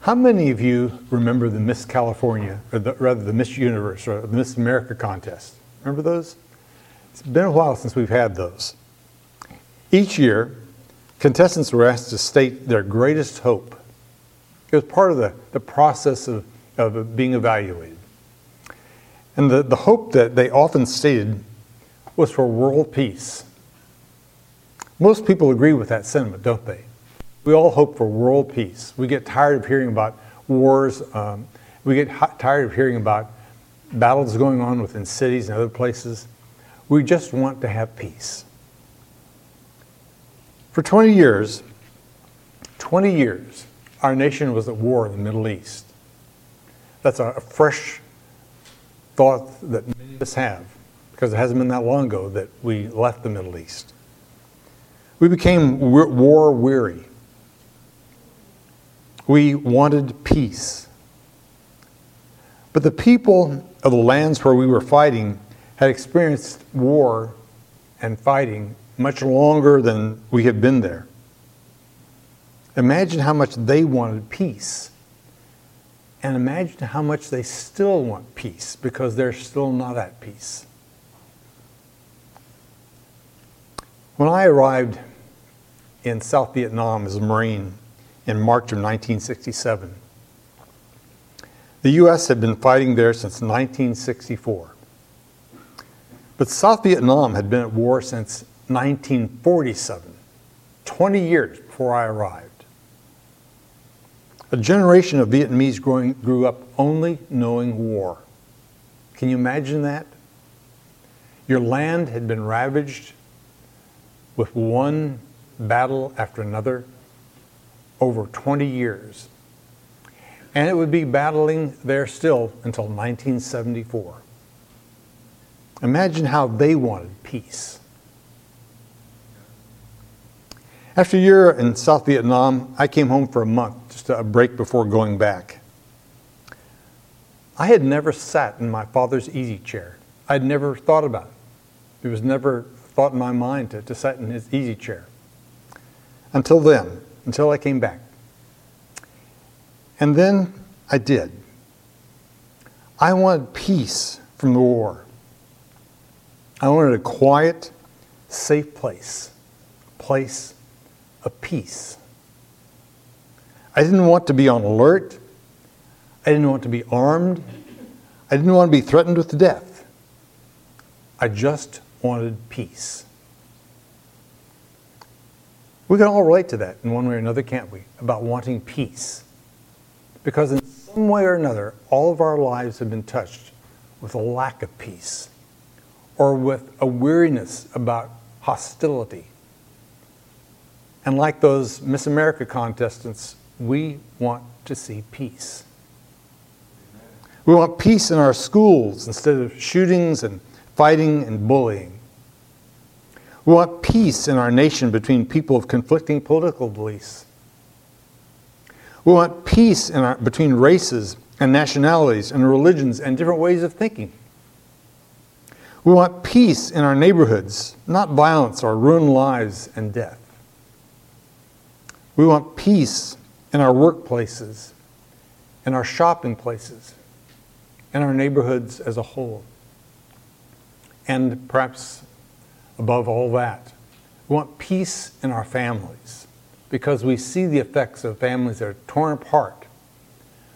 How many of you remember the Miss California, or the, rather the Miss Universe, or the Miss America contest? Remember those? It's been a while since we've had those. Each year, contestants were asked to state their greatest hope. It was part of the, the process of, of being evaluated. And the, the hope that they often stated was for world peace. Most people agree with that sentiment, don't they? We all hope for world peace. We get tired of hearing about wars. Um, we get tired of hearing about battles going on within cities and other places. We just want to have peace. For 20 years, 20 years, our nation was at war in the Middle East. That's a, fresh thought that many of us have because it hasn't been that long ago that we left the Middle East. We became war weary. We wanted peace. But the people of the lands where we were fighting had experienced war and fighting much longer than we had been there. Imagine how much they wanted peace. And imagine how much they still want peace because they're still not at peace. When I arrived in South Vietnam as a Marine in March of 1967, the U.S. had been fighting there since 1964. But South Vietnam had been at war since 1947, 20 years before I arrived. A generation of Vietnamese growing, grew up only knowing war. Can you imagine that? Your land had been ravaged with one battle after another over 20 years. And it would be battling there still until 1974. Imagine how they wanted peace. After a year in South Vietnam, I came home for a month, just a break before going back. I had never sat in my father's easy chair. I'd never thought about it. It was never thought in my mind to, to sit in his easy chair. Until then, until I came back. And then I did. I wanted peace from the war. I wanted a quiet, safe place, A place of peace. I didn't want to be on alert. I didn't want to be armed. I didn't want to be threatened with death. I just wanted peace. We can all relate to that in one way or another, can't we? About wanting peace. Because in some way or another, all of our lives have been touched with a lack of peace or with a weariness about hostility and like those Miss America contestants, we want to see peace. We want peace in our schools instead of shootings and fighting and bullying. We want peace in our nation between people of conflicting political beliefs. We want peace our, between races and nationalities and religions and different ways of thinking. We want peace in our neighborhoods, not violence or ruined lives and death. We want peace in our workplaces, in our shopping places, in our neighborhoods as a whole. And perhaps above all that, we want peace in our families because we see the effects of families that are torn apart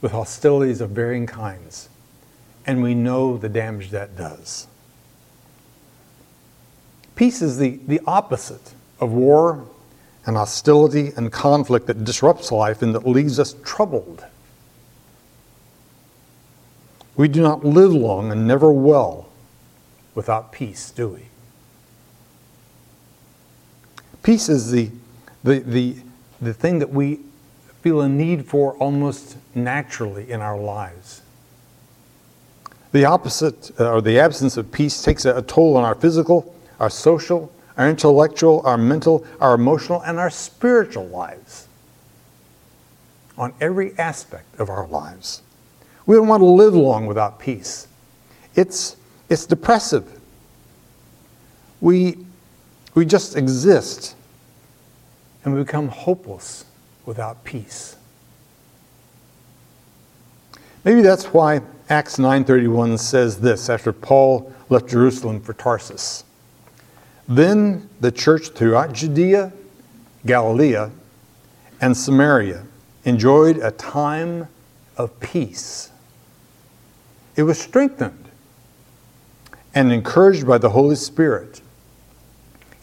with hostilities of varying kinds, and we know the damage that does. Peace is the, the opposite of war and hostility and conflict that disrupts life and that leaves us troubled. We do not live long and never well without peace, do we? Peace is the, the, the, the thing that we feel a need for almost naturally in our lives. The opposite, uh, or the absence of peace, takes a, a toll on our physical, our social, our intellectual, our mental, our emotional, and our spiritual lives. On every aspect of our lives. We don't want to live long without peace. It's, it's depressive. We, we just exist and we become hopeless without peace. Maybe that's why Acts 9:31 says this after Paul left Jerusalem for Tarsus. Then the church throughout Judea, Galilee, and Samaria enjoyed a time of peace. It was strengthened and encouraged by the Holy Spirit.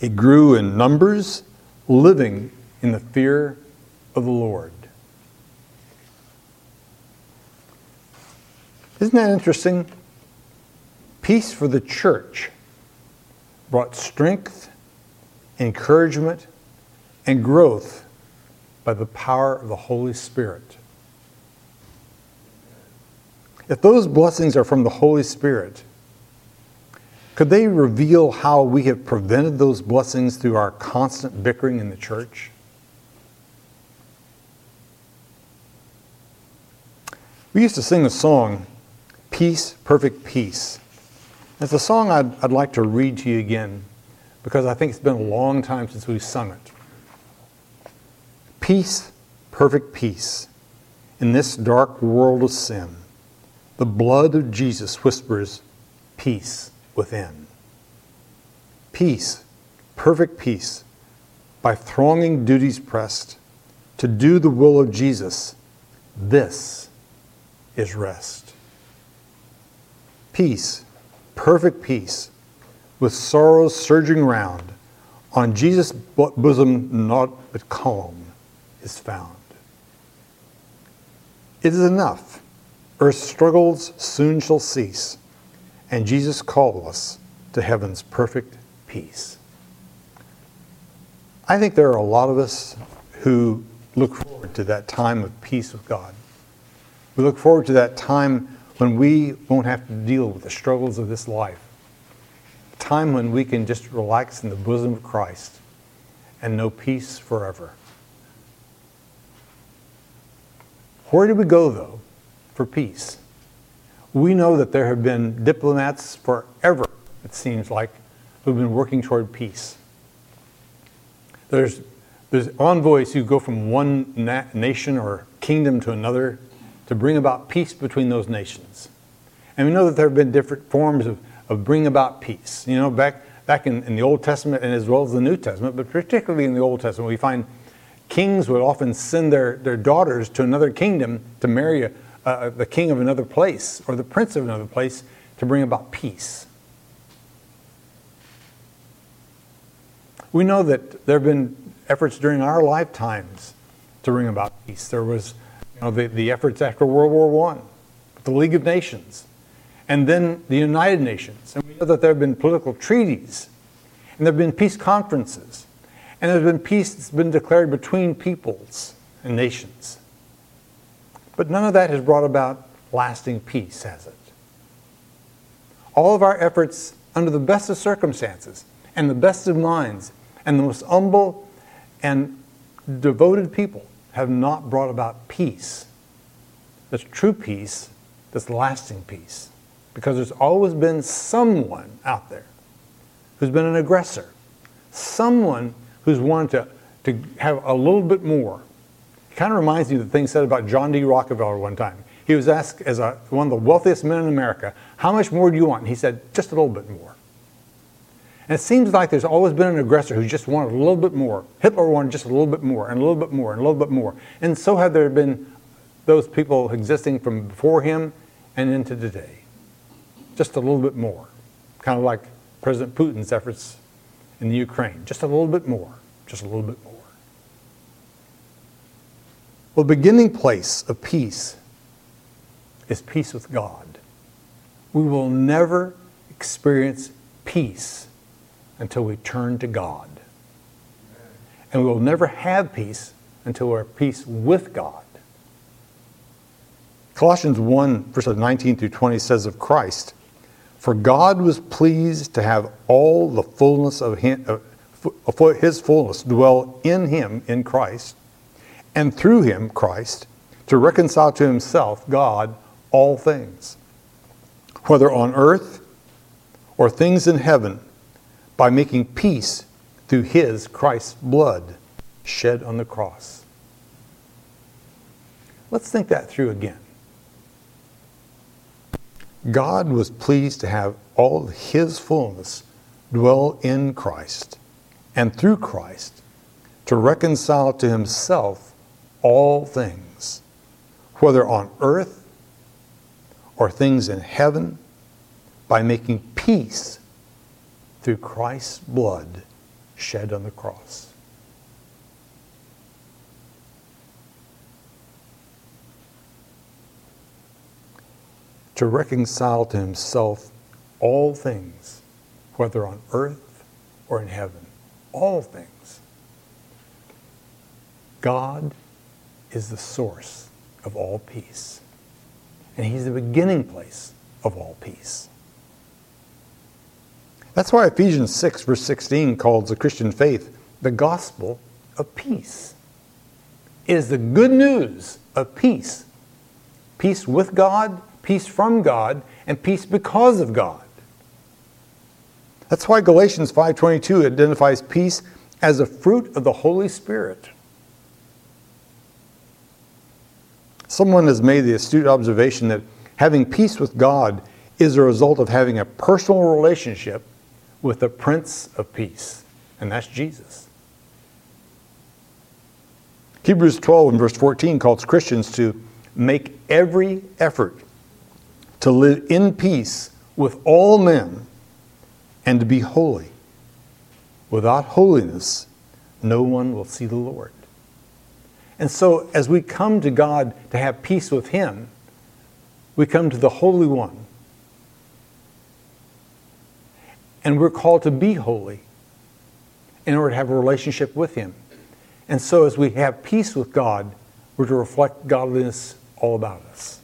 It grew in numbers, living in the fear of the Lord. Isn't that interesting? Peace for the church brought strength, encouragement, and growth by the power of the Holy Spirit. If those blessings are from the Holy Spirit, could they reveal how we have prevented those blessings through our constant bickering in the church? We used to sing a song, Peace, Perfect Peace. It's a song I'd, I'd like to read to you again because I think it's been a long time since we've sung it. Peace, perfect peace in this dark world of sin. The blood of Jesus whispers peace within. Peace, perfect peace, by thronging duties pressed to do the will of Jesus. This is rest. Peace, perfect peace, with sorrows surging round, on Jesus' bosom naught but calm is found. It is enough. Earth's struggles soon shall cease, and Jesus called us to heaven's perfect peace. I think there are a lot of us who look forward to that time of peace with God. We look forward to that time when we won't have to deal with the struggles of this life. A time when we can just relax in the bosom of Christ and know peace forever. Where do we go, though, for peace? We know that there have been diplomats forever, it seems like, who've been working toward peace. There's, there's envoys who go from one na- nation or kingdom to another to bring about peace between those nations. And we know that there have been different forms of, of bringing about peace. You know, back, back in, in the Old Testament and as well as the New Testament, but particularly in the Old Testament, we find kings would often send their, their daughters to another kingdom to marry a, uh, the king of another place or the prince of another place to bring about peace. We know that there have been efforts during our lifetimes to bring about peace. There was you know, the, the efforts after World War I, the League of Nations, and then the United Nations. And we know that there have been political treaties, and there have been peace conferences, and there's been peace that's been declared between peoples and nations. But none of that has brought about lasting peace, has it? All of our efforts, under the best of circumstances and the best of minds and the most humble and devoted people, have not brought about peace. That's true peace, that's lasting peace. Because there's always been someone out there who's been an aggressor, someone who's wanted to, to have a little bit more. Kind of reminds me of the thing said about John D. Rockefeller one time. He was asked, as a, one of the wealthiest men in America, how much more do you want? And he said, just a little bit more. And it seems like there's always been an aggressor who just wanted a little bit more. Hitler wanted just a little bit more, and a little bit more, and a little bit more. And so have there been those people existing from before him and into today. Just a little bit more. Kind of like President Putin's efforts in the Ukraine. Just a little bit more. Just a little bit more. Well, the beginning place of peace is peace with God. We will never experience peace until we turn to God. And we will never have peace until we're at peace with God. Colossians 1, verses 19 through 20 says of Christ, For God was pleased to have all the fullness of him, his fullness dwell in him, in Christ, and through him, Christ, to reconcile to himself, God, all things, whether on earth or things in heaven by making peace through his, Christ's blood shed on the cross. Let's think that through again. God was pleased to have all his fullness dwell in Christ and through Christ to reconcile to himself all things, whether on earth or things in heaven, by making peace through Christ's blood shed on the cross. To reconcile to himself all things, whether on earth or in heaven, all things. God is the source of all peace, and He's the beginning place of all peace. That's why Ephesians 6, verse 16, calls the Christian faith the gospel of peace. It is the good news of peace peace with God, peace from God, and peace because of God. That's why Galatians 5:22 identifies peace as a fruit of the Holy Spirit. Someone has made the astute observation that having peace with God is a result of having a personal relationship with the Prince of Peace, and that's Jesus. Hebrews 12 and verse 14 calls Christians to make every effort to live in peace with all men and to be holy. Without holiness, no one will see the Lord. And so, as we come to God to have peace with Him, we come to the Holy One And we're called to be holy in order to have a relationship with Him. And so, as we have peace with God, we're to reflect godliness all about us.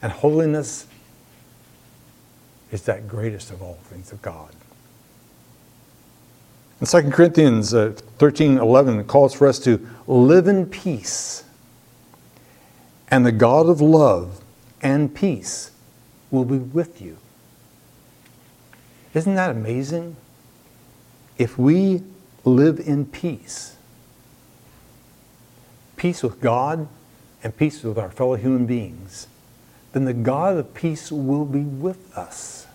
And holiness is that greatest of all things of God. In 2 Corinthians uh, 13 11 calls for us to live in peace. And the God of love and peace will be with you. Isn't that amazing? If we live in peace, peace with God and peace with our fellow human beings, then the God of peace will be with us.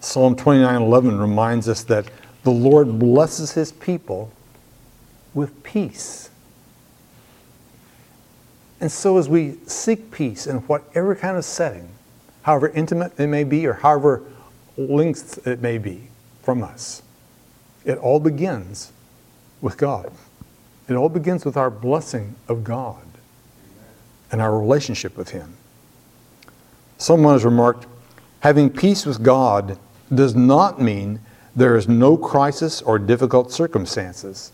Psalm 29:11 reminds us that the Lord blesses his people with peace. And so as we seek peace in whatever kind of setting, however intimate it may be or however length it may be from us. It all begins with God. It all begins with our blessing of God and our relationship with Him. Someone has remarked having peace with God does not mean there is no crisis or difficult circumstances.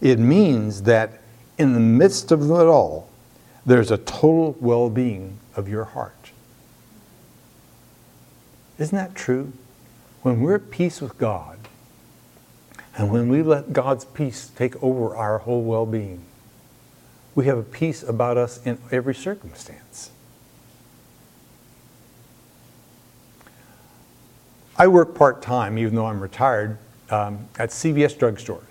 It means that in the midst of it all, there's a total well being of your heart. Isn't that true? When we're at peace with God, and when we let God's peace take over our whole well being, we have a peace about us in every circumstance. I work part time, even though I'm retired, um, at CVS drugstores.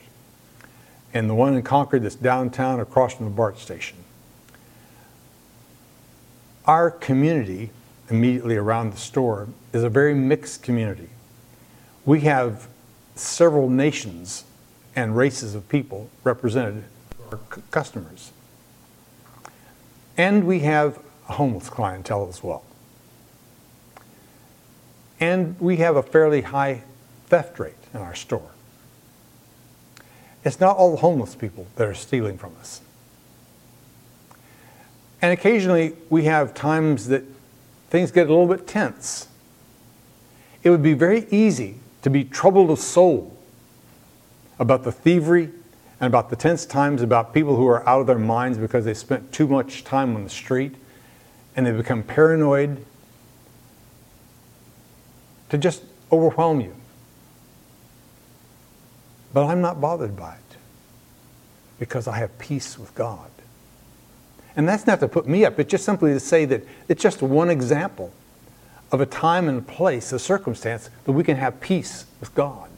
And the one in Concord that's downtown across from the BART station. Our community immediately around the store is a very mixed community. We have several nations and races of people represented our customers. And we have a homeless clientele as well. And we have a fairly high theft rate in our store. It's not all homeless people that are stealing from us. And occasionally we have times that things get a little bit tense. It would be very easy to be troubled of soul about the thievery and about the tense times about people who are out of their minds because they spent too much time on the street and they become paranoid to just overwhelm you. But I'm not bothered by it because I have peace with God. And that's not to put me up, it's just simply to say that it's just one example of a time and place, a circumstance that we can have peace with God.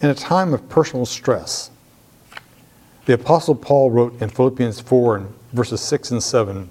In a time of personal stress, The Apostle Paul wrote in Philippians 4 and verses 6 and 7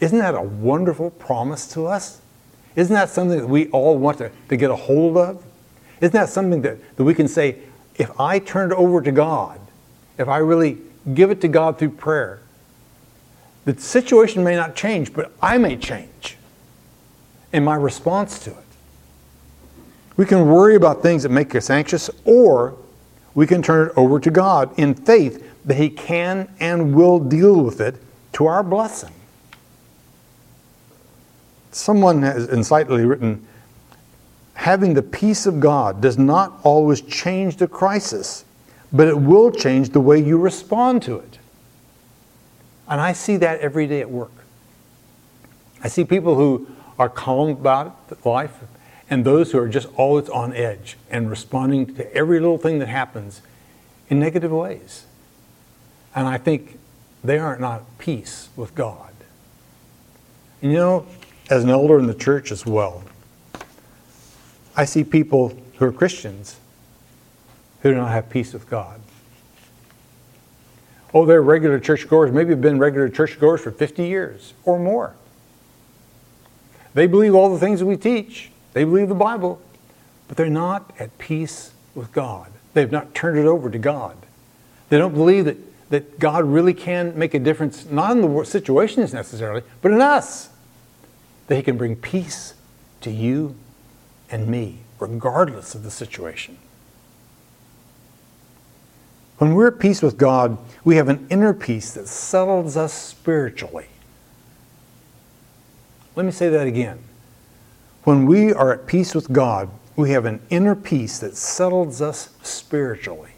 Isn't that a wonderful promise to us? Isn't that something that we all want to, to get a hold of? Isn't that something that, that we can say, if I turn it over to God, if I really give it to God through prayer, the situation may not change, but I may change in my response to it. We can worry about things that make us anxious, or we can turn it over to God in faith that He can and will deal with it to our blessing. Someone has insightfully written having the peace of God does not always change the crisis, but it will change the way you respond to it. And I see that every day at work. I see people who are calm about life and those who are just always on edge and responding to every little thing that happens in negative ways. And I think they are not at peace with God. And you know, as an elder in the church as well, I see people who are Christians who do not have peace with God. Oh, they're regular churchgoers, maybe have been regular churchgoers for 50 years or more. They believe all the things that we teach, they believe the Bible, but they're not at peace with God. They've not turned it over to God. They don't believe that, that God really can make a difference, not in the situations necessarily, but in us. That He can bring peace to you and me, regardless of the situation. When we're at peace with God, we have an inner peace that settles us spiritually. Let me say that again. When we are at peace with God, we have an inner peace that settles us spiritually.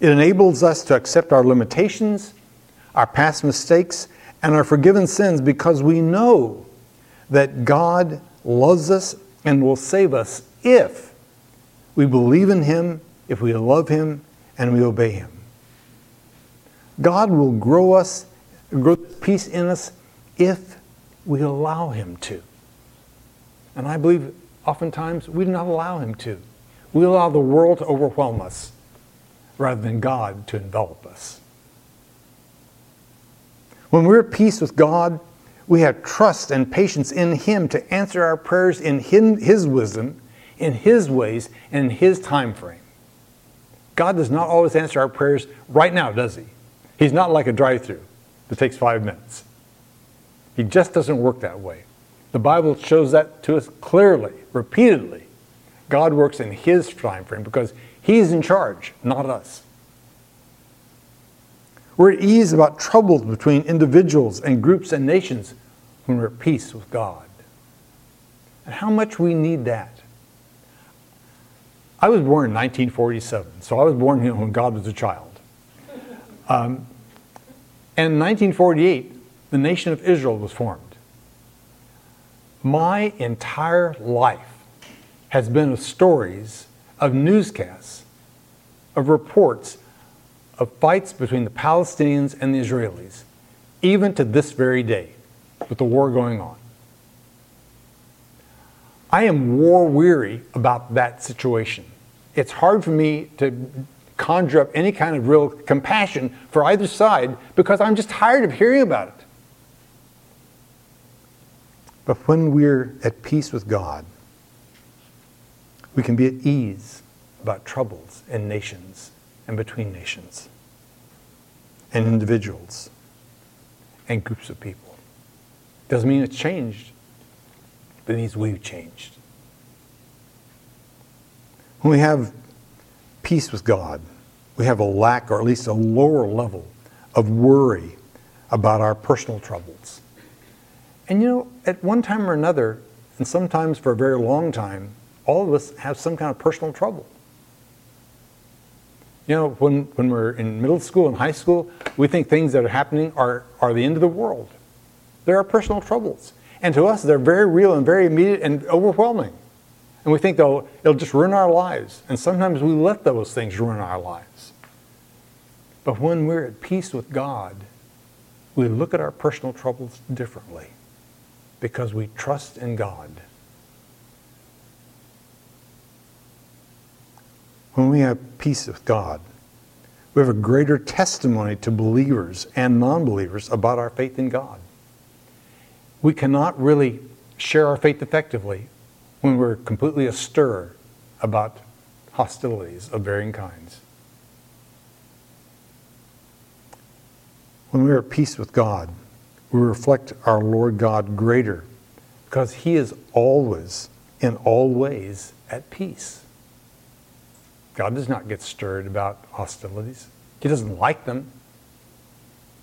It enables us to accept our limitations, our past mistakes, and our forgiven sins because we know that God loves us and will save us if we believe in Him, if we love Him, and we obey Him. God will grow us, grow peace in us if we allow Him to. And I believe oftentimes we do not allow Him to. We allow the world to overwhelm us rather than God to envelop us. When we're at peace with God, we have trust and patience in Him to answer our prayers in His wisdom, in His ways, and in His time frame. God does not always answer our prayers right now, does He? He's not like a drive through that takes five minutes. He just doesn't work that way. The Bible shows that to us clearly, repeatedly. God works in His time frame because He's in charge, not us. We're at ease about troubles between individuals and groups and nations when we're at peace with God. And how much we need that. I was born in 1947, so I was born know, when God was a child. Um, and in 1948, the nation of Israel was formed. My entire life has been of stories, of newscasts, of reports of fights between the Palestinians and the Israelis, even to this very day, with the war going on. I am war weary about that situation. It's hard for me to conjure up any kind of real compassion for either side because I'm just tired of hearing about it. But when we're at peace with God, we can be at ease about troubles and nations and between nations and individuals and groups of people. Doesn't mean it's changed, but it means we've changed. When we have peace with God, we have a lack or at least a lower level of worry about our personal troubles. And you know, at one time or another, and sometimes for a very long time, all of us have some kind of personal trouble. You know, when, when we're in middle school and high school, we think things that are happening are, are the end of the world. There are personal troubles. And to us, they're very real and very immediate and overwhelming. And we think, though, it'll just ruin our lives. And sometimes we let those things ruin our lives. But when we're at peace with God, we look at our personal troubles differently because we trust in God. When we have peace with God, we have a greater testimony to believers and non believers about our faith in God. We cannot really share our faith effectively when we're completely astir about hostilities of varying kinds. When we are at peace with God, we reflect our Lord God greater because He is always, in all ways, at peace. God does not get stirred about hostilities. He doesn't like them,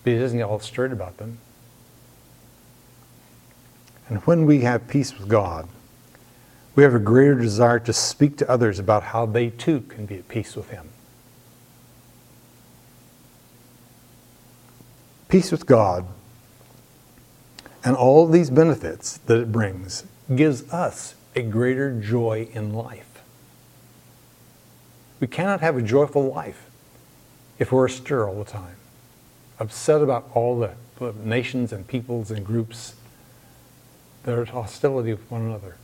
but He doesn't get all stirred about them. And when we have peace with God, we have a greater desire to speak to others about how they too can be at peace with Him. Peace with God and all these benefits that it brings gives us a greater joy in life. We cannot have a joyful life if we're astir all the time, upset about all the nations and peoples and groups that are at hostility with one another.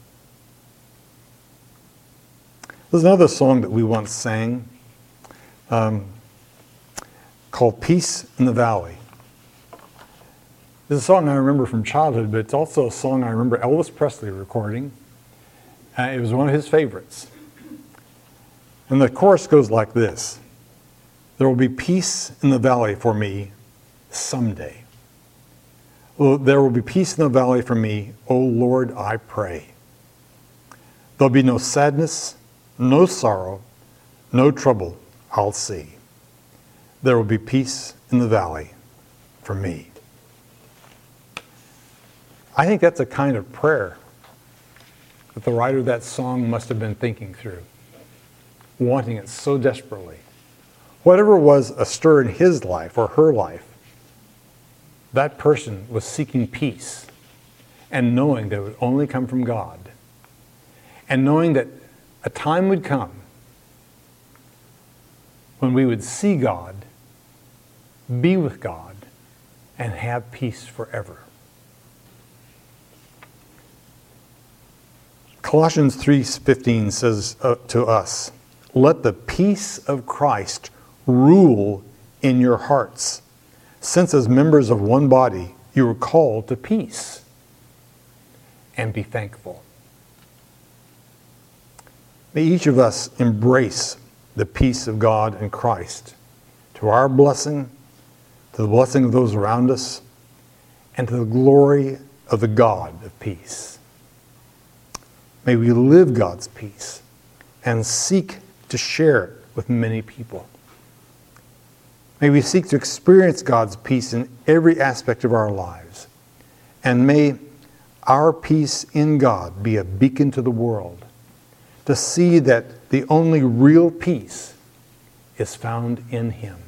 There's another song that we once sang um, called Peace in the Valley. It's a song I remember from childhood, but it's also a song I remember Elvis Presley recording. Uh, it was one of his favorites. And the chorus goes like this There will be peace in the valley for me someday. Oh, there will be peace in the valley for me, O Lord, I pray. There'll be no sadness, no sorrow, no trouble I'll see. There will be peace in the valley for me. I think that's a kind of prayer that the writer of that song must have been thinking through, wanting it so desperately. Whatever was astir in his life or her life, that person was seeking peace and knowing that it would only come from God. And knowing that a time would come when we would see God, be with God, and have peace forever. Colossians 3:15 says uh, to us, "Let the peace of Christ rule in your hearts, since as members of one body you are called to peace, and be thankful." May each of us embrace the peace of God and Christ to our blessing, to the blessing of those around us, and to the glory of the God of peace. May we live God's peace and seek to share it with many people. May we seek to experience God's peace in every aspect of our lives. And may our peace in God be a beacon to the world to see that the only real peace is found in Him.